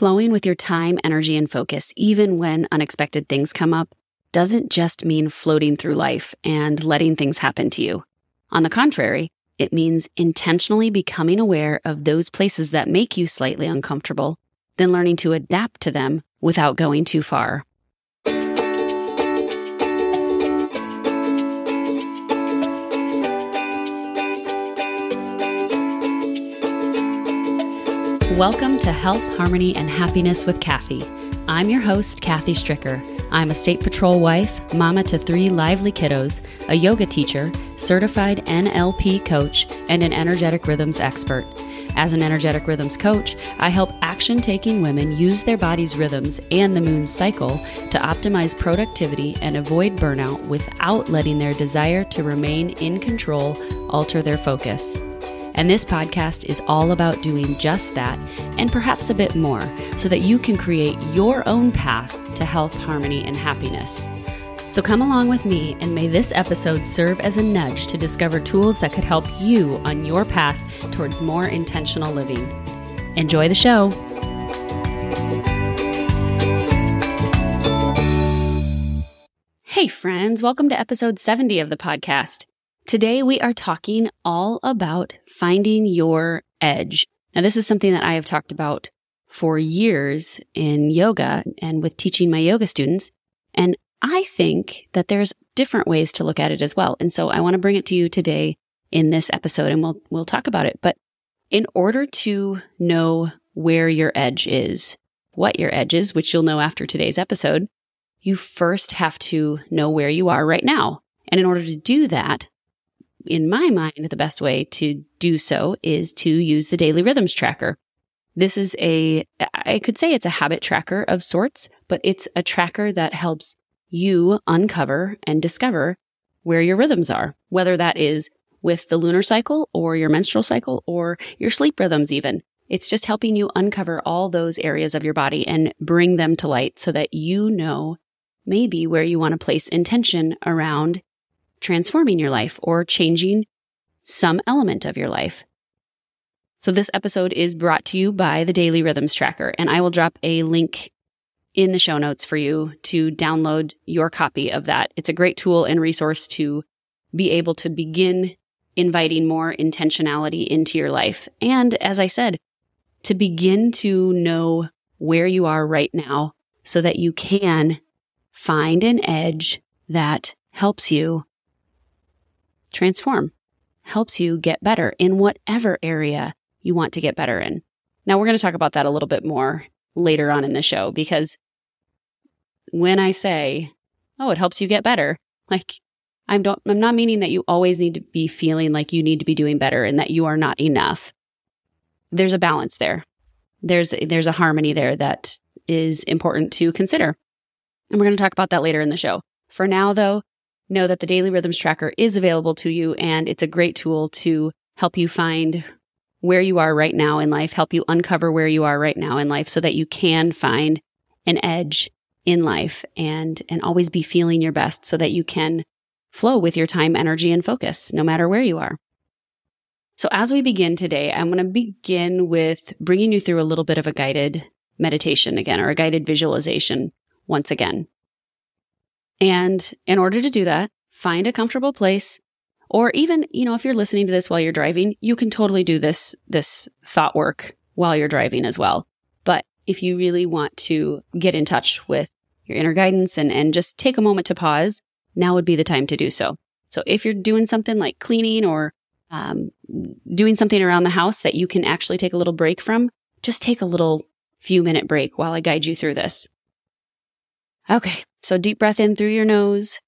Flowing with your time, energy, and focus, even when unexpected things come up, doesn't just mean floating through life and letting things happen to you. On the contrary, it means intentionally becoming aware of those places that make you slightly uncomfortable, then learning to adapt to them without going too far. Welcome to Health, Harmony, and Happiness with Kathy. I'm your host, Kathy Stricker. I'm a state patrol wife, mama to three lively kiddos, a yoga teacher, certified NLP coach, and an energetic rhythms expert. As an energetic rhythms coach, I help action taking women use their body's rhythms and the moon's cycle to optimize productivity and avoid burnout without letting their desire to remain in control alter their focus. And this podcast is all about doing just that and perhaps a bit more so that you can create your own path to health, harmony, and happiness. So come along with me, and may this episode serve as a nudge to discover tools that could help you on your path towards more intentional living. Enjoy the show. Hey, friends, welcome to episode 70 of the podcast. Today, we are talking all about finding your edge. Now, this is something that I have talked about for years in yoga and with teaching my yoga students. And I think that there's different ways to look at it as well. And so I want to bring it to you today in this episode and we'll, we'll talk about it. But in order to know where your edge is, what your edge is, which you'll know after today's episode, you first have to know where you are right now. And in order to do that, in my mind, the best way to do so is to use the daily rhythms tracker. This is a, I could say it's a habit tracker of sorts, but it's a tracker that helps you uncover and discover where your rhythms are, whether that is with the lunar cycle or your menstrual cycle or your sleep rhythms, even. It's just helping you uncover all those areas of your body and bring them to light so that you know maybe where you want to place intention around transforming your life or changing some element of your life. So this episode is brought to you by the Daily Rhythms Tracker, and I will drop a link in the show notes for you to download your copy of that. It's a great tool and resource to be able to begin inviting more intentionality into your life. And as I said, to begin to know where you are right now so that you can find an edge that helps you transform, helps you get better in whatever area you want to get better in. Now, we're going to talk about that a little bit more later on in the show because when I say, oh, it helps you get better, like I'm, don't, I'm not meaning that you always need to be feeling like you need to be doing better and that you are not enough. There's a balance there. There's, there's a harmony there that is important to consider. And we're going to talk about that later in the show. For now, though, know that the Daily Rhythms Tracker is available to you and it's a great tool to help you find where you are right now in life, help you uncover where you are right now in life so that you can find an edge in life and and always be feeling your best so that you can flow with your time, energy and focus no matter where you are. So as we begin today, I'm going to begin with bringing you through a little bit of a guided meditation again or a guided visualization once again. And in order to do that, find a comfortable place or even, you know, if you're listening to this while you're driving, you can totally do this this thought work while you're driving as well. But if you really want to get in touch with your inner guidance and and just take a moment to pause, now would be the time to do so. So if you're doing something like cleaning or um, doing something around the house that you can actually take a little break from, just take a little few minute break while I guide you through this. Okay, so deep breath in through your nose,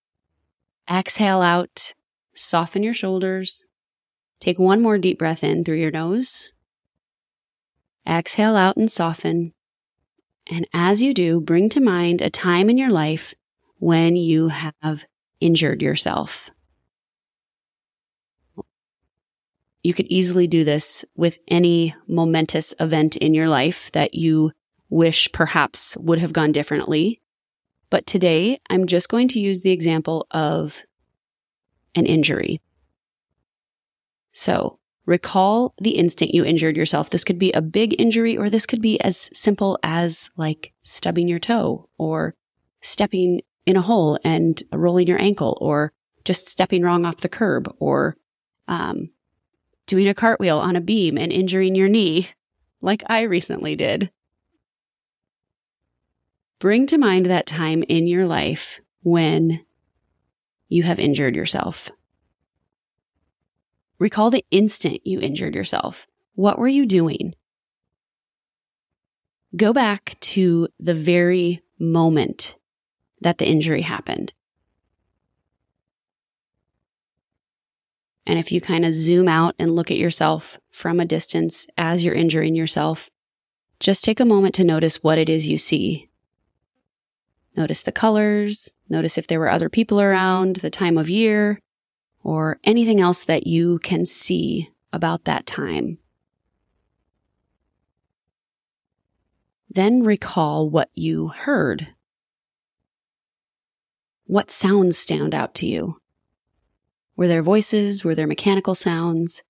exhale out, soften your shoulders. Take one more deep breath in through your nose. Exhale out and soften. And as you do, bring to mind a time in your life when you have injured yourself. You could easily do this with any momentous event in your life that you wish perhaps would have gone differently. But today, I'm just going to use the example of an injury. So, Recall the instant you injured yourself. This could be a big injury, or this could be as simple as like stubbing your toe, or stepping in a hole and rolling your ankle, or just stepping wrong off the curb, or um, doing a cartwheel on a beam and injuring your knee, like I recently did. Bring to mind that time in your life when you have injured yourself. Recall the instant you injured yourself. What were you doing? Go back to the very moment that the injury happened. And if you kind of zoom out and look at yourself from a distance as you're injuring yourself, just take a moment to notice what it is you see. Notice the colors, notice if there were other people around, the time of year, or anything else that you can see about that time. Then recall what you heard. What sounds stand out to you? Were there voices? Were there mechanical sounds?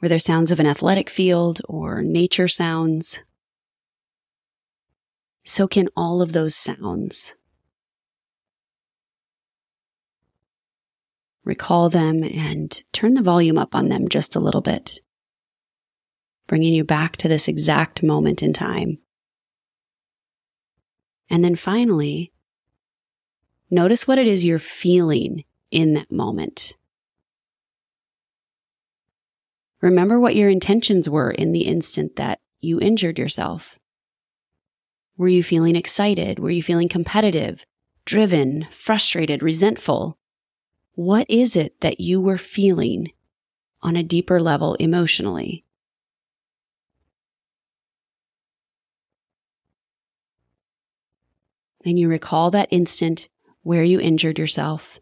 Were there sounds of an athletic field or nature sounds? Soak in all of those sounds. recall them and turn the volume up on them just a little bit, bringing you back to this exact moment in time. And then finally, notice what it is you're feeling in that moment. Remember what your intentions were in the instant that you injured yourself. Were you feeling excited? Were you feeling competitive, driven, frustrated, resentful? What is it that you were feeling on a deeper level emotionally? And you recall that instant where you injured yourself.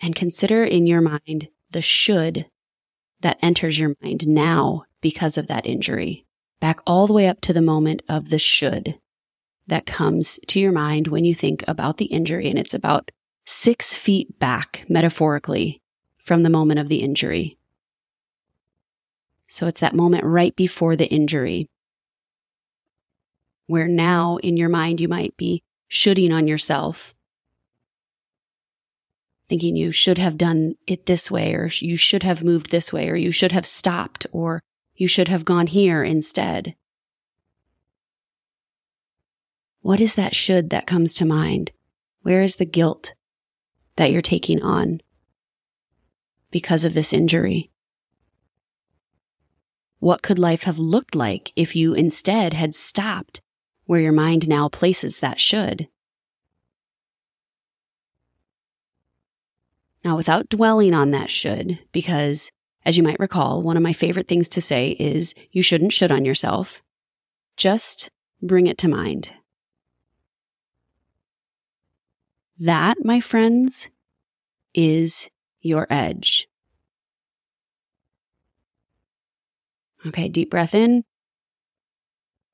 And consider in your mind the should that enters your mind now because of that injury. Back all the way up to the moment of the should that comes to your mind when you think about the injury. And it's about six feet back, metaphorically, from the moment of the injury. So it's that moment right before the injury where now in your mind you might be shoulding on yourself, thinking you should have done it this way, or you should have moved this way, or you should have stopped, or you should have gone here instead. What is that should that comes to mind? Where is the guilt that you're taking on because of this injury? What could life have looked like if you instead had stopped where your mind now places that should? Now, without dwelling on that should, because as you might recall, one of my favorite things to say is you shouldn't should on yourself. Just bring it to mind. That, my friends, is your edge. Okay, deep breath in,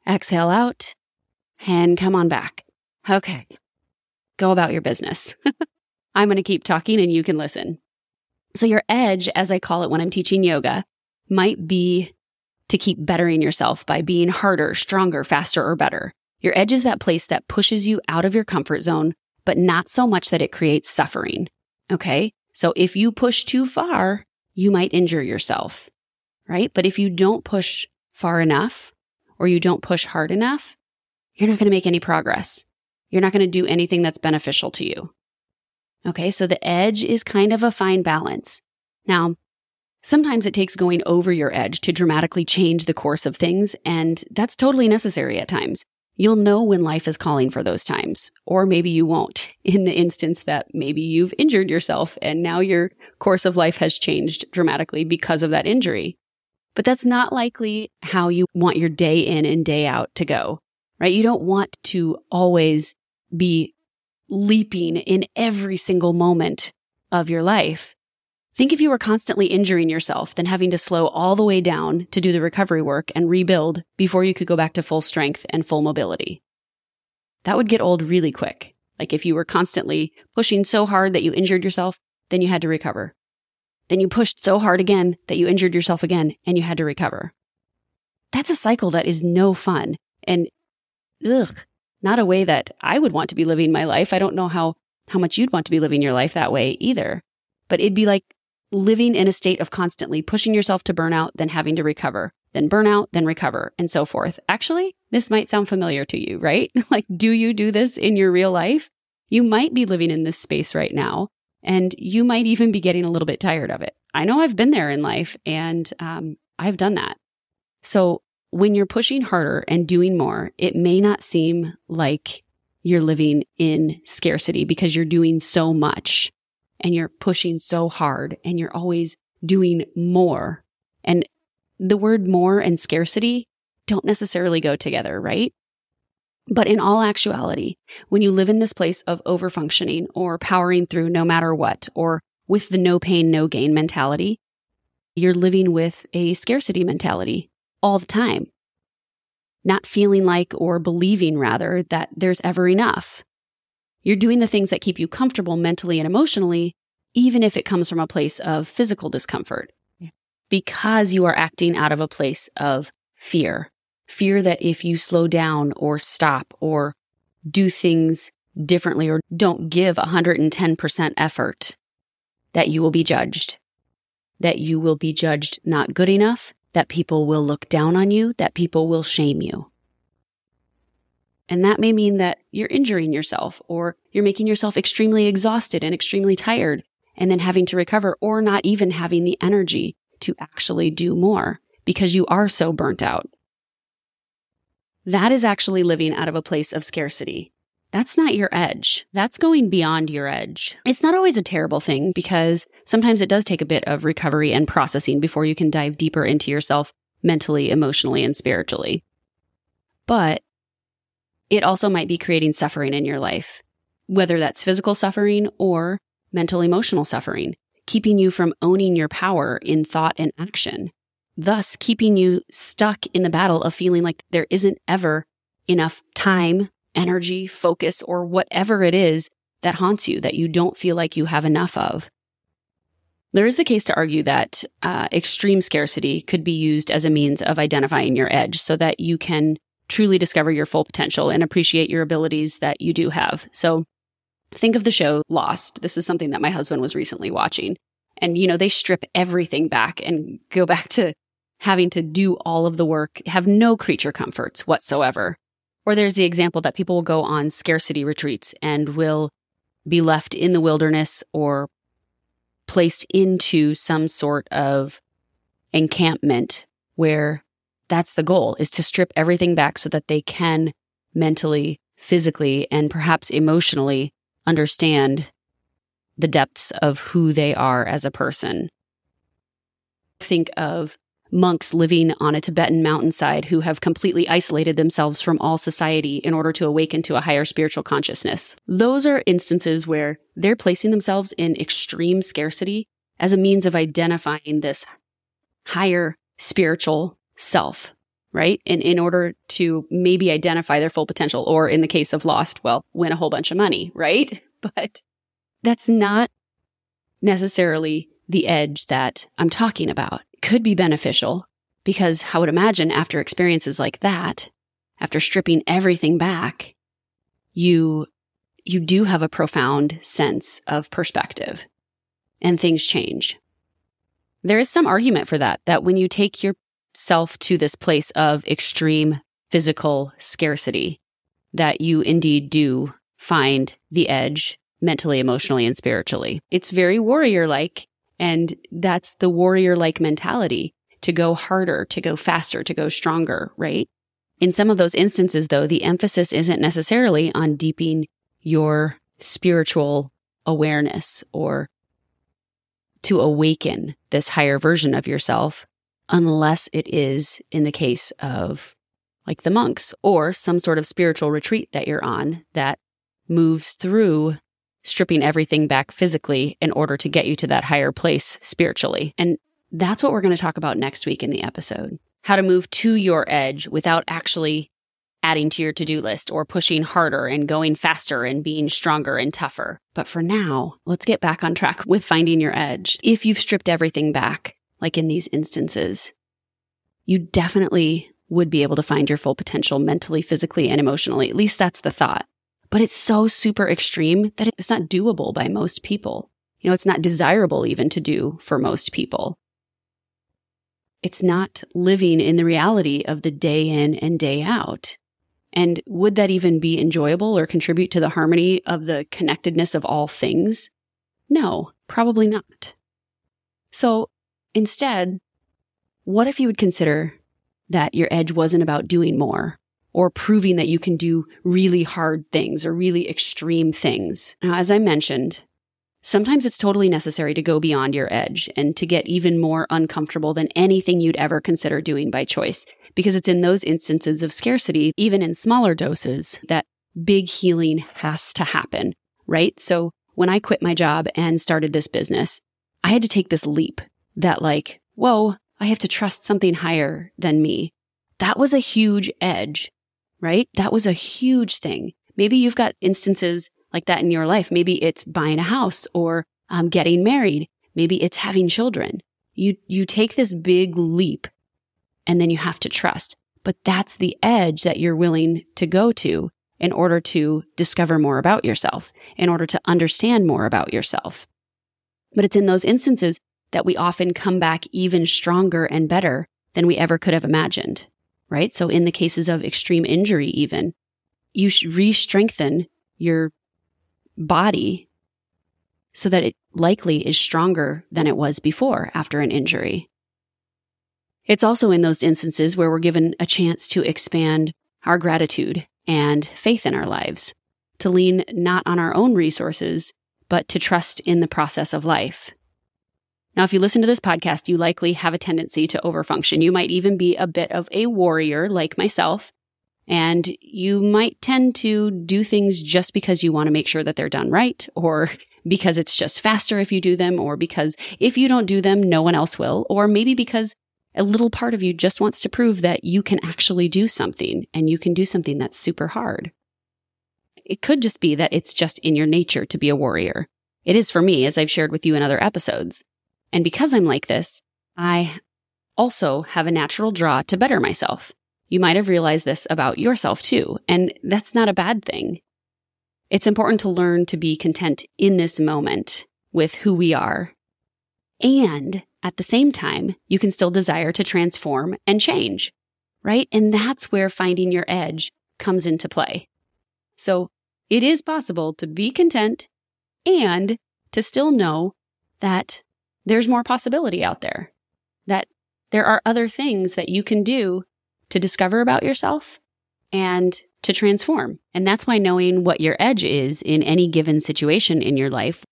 exhale out, and come on back. Okay, go about your business. I'm going to keep talking and you can listen. So, your edge, as I call it when I'm teaching yoga, might be to keep bettering yourself by being harder, stronger, faster, or better. Your edge is that place that pushes you out of your comfort zone but not so much that it creates suffering. Okay. So if you push too far, you might injure yourself, right? But if you don't push far enough or you don't push hard enough, you're not going to make any progress. You're not going to do anything that's beneficial to you. Okay. So the edge is kind of a fine balance. Now, sometimes it takes going over your edge to dramatically change the course of things. And that's totally necessary at times. You'll know when life is calling for those times, or maybe you won't in the instance that maybe you've injured yourself and now your course of life has changed dramatically because of that injury. But that's not likely how you want your day in and day out to go, right? You don't want to always be leaping in every single moment of your life. Think if you were constantly injuring yourself, then having to slow all the way down to do the recovery work and rebuild before you could go back to full strength and full mobility. That would get old really quick. Like if you were constantly pushing so hard that you injured yourself, then you had to recover. Then you pushed so hard again that you injured yourself again and you had to recover. That's a cycle that is no fun and ugh, not a way that I would want to be living my life. I don't know how, how much you'd want to be living your life that way either. But it'd be like living in a state of constantly pushing yourself to burnout, then having to recover, then burnout, then recover, and so forth. Actually, this might sound familiar to you, right? like, do you do this in your real life? You might be living in this space right now, and you might even be getting a little bit tired of it. I know I've been there in life, and um, I've done that. So, when you're pushing harder and doing more, it may not seem like you're living in scarcity because you're doing so much and you're pushing so hard and you're always doing more. And the word more and scarcity don't necessarily go together, right? But in all actuality, when you live in this place of overfunctioning or powering through no matter what, or with the no pain, no gain mentality, you're living with a scarcity mentality all the time. Not feeling like or believing rather that there's ever enough. You're doing the things that keep you comfortable mentally and emotionally, even if it comes from a place of physical discomfort, because you are acting out of a place of fear. Fear that if you slow down or stop or do things differently or don't give 110% effort, that you will be judged, that you will be judged not good enough, that people will look down on you, that people will shame you. And that may mean that you're injuring yourself or you're making yourself extremely exhausted and extremely tired and then having to recover or not even having the energy to actually do more because you are so burnt out. That is actually living out of a place of scarcity. That's not your edge. That's going beyond your edge. It's not always a terrible thing because sometimes it does take a bit of recovery and processing before you can dive deeper into yourself mentally, emotionally, and spiritually. But it also might be creating suffering in your life, whether that's physical suffering or mental emotional suffering, keeping you from owning your power in thought and action, thus keeping you stuck in the battle of feeling like there isn't ever enough time, energy, focus, or whatever it is that haunts you that you don't feel like you have enough of. There is the case to argue that uh, extreme scarcity could be used as a means of identifying your edge so that you can truly discover your full potential and appreciate your abilities that you do have. So think of the show Lost. This is something that my husband was recently watching. And, you know, they strip everything back and go back to having to do all of the work, have no creature comforts whatsoever. Or there's the example that people will go on scarcity retreats and will be left in the wilderness or placed into some sort of encampment where that's the goal is to strip everything back so that they can mentally, physically, and perhaps emotionally understand the depths of who they are as a person. Think of monks living on a Tibetan mountainside who have completely isolated themselves from all society in order to awaken to a higher spiritual consciousness. Those are instances where they're placing themselves in extreme scarcity as a means of identifying this higher spiritual self, right? And in order to maybe identify their full potential, or in the case of Lost, well, win a whole bunch of money, right? But that's not necessarily the edge that I'm talking about could be beneficial because I would imagine after experiences like that, after stripping everything back, you, you do have a profound sense of perspective and things change. There is some argument for that, that when you take yourself to this place of extreme physical scarcity, that you indeed do find the edge mentally, emotionally, and spiritually. It's very warrior like and that's the warrior like mentality to go harder, to go faster, to go stronger, right? In some of those instances, though, the emphasis isn't necessarily on deepening your spiritual awareness or to awaken this higher version of yourself, unless it is in the case of like the monks or some sort of spiritual retreat that you're on that moves through stripping everything back physically in order to get you to that higher place spiritually. And that's what we're going to talk about next week in the episode how to move to your edge without actually adding to your to do list or pushing harder and going faster and being stronger and tougher. But for now, let's get back on track with finding your edge. If you've stripped everything back, like in these instances, you definitely would be able to find your full potential mentally, physically, and emotionally. At least that's the thought. But it's so super extreme that it's not doable by most people. You know, it's not desirable even to do for most people. It's not living in the reality of the day in and day out. And would that even be enjoyable or contribute to the harmony of the connectedness of all things? No, probably not. So instead, what if you would consider that your edge wasn't about doing more or proving that you can do really hard things or really extreme things? Now, as I mentioned, sometimes it's totally necessary to go beyond your edge and to get even more uncomfortable than anything you'd ever consider doing by choice because it's in those instances of scarcity, even in smaller doses, that big healing has to happen, right? So when I quit my job and started this business, I had to take this leap that like, whoa, I have to trust something higher than me. That was a huge edge, right? That was a huge thing. Maybe you've got instances like that in your life. Maybe it's buying a house or um, getting married. Maybe it's having children. You, you take this big leap and then you have to trust. But that's the edge that you're willing to go to in order to discover more about yourself, in order to understand more about yourself. But it's in those instances that we often come back even stronger and better than we ever could have imagined, right? So in the cases of extreme injury, even, you re-strengthen your body so that it likely is stronger than it was before after an injury. It's also in those instances where we're given a chance to expand our gratitude and faith in our lives, to lean not on our own resources, but to trust in the process of life. Now, if you listen to this podcast, you likely have a tendency to overfunction. You might even be a bit of a warrior like myself, and you might tend to do things just because you want to make sure that they're done right, or because it's just faster if you do them, or because if you don't do them, no one else will, or maybe because a little part of you just wants to prove that you can actually do something and you can do something that's super hard. It could just be that it's just in your nature to be a warrior. It is for me, as I've shared with you in other episodes. And because I'm like this, I also have a natural draw to better myself. You might have realized this about yourself too, and that's not a bad thing. It's important to learn to be content in this moment with who we are and at the same time, you can still desire to transform and change, right? And that's where finding your edge comes into play. So it is possible to be content and to still know that there's more possibility out there, that there are other things that you can do to discover about yourself and to transform. And that's why knowing what your edge is in any given situation in your life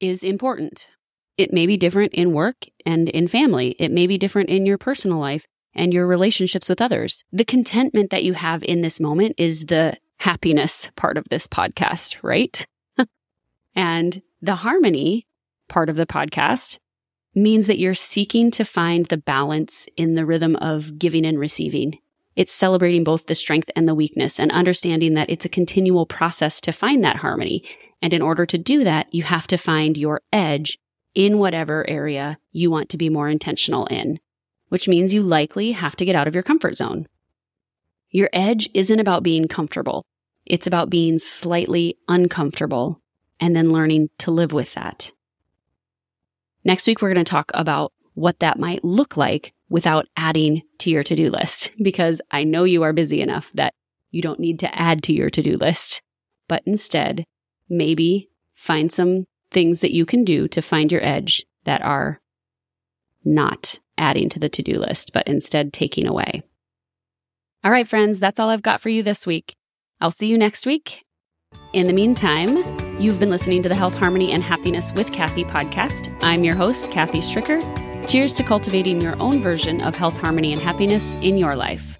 is important. It may be different in work and in family. It may be different in your personal life and your relationships with others. The contentment that you have in this moment is the happiness part of this podcast, right? and the harmony part of the podcast means that you're seeking to find the balance in the rhythm of giving and receiving. It's celebrating both the strength and the weakness and understanding that it's a continual process to find that harmony. And in order to do that, you have to find your edge in whatever area you want to be more intentional in, which means you likely have to get out of your comfort zone. Your edge isn't about being comfortable. It's about being slightly uncomfortable and then learning to live with that. Next week, we're going to talk about what that might look like without adding to your to do list, because I know you are busy enough that you don't need to add to your to do list, but instead, maybe find some things that you can do to find your edge that are not adding to the to do list, but instead taking away. All right, friends, that's all I've got for you this week. I'll see you next week. In the meantime, you've been listening to the Health, Harmony, and Happiness with Kathy podcast. I'm your host, Kathy Stricker. Cheers to cultivating your own version of health, harmony, and happiness in your life.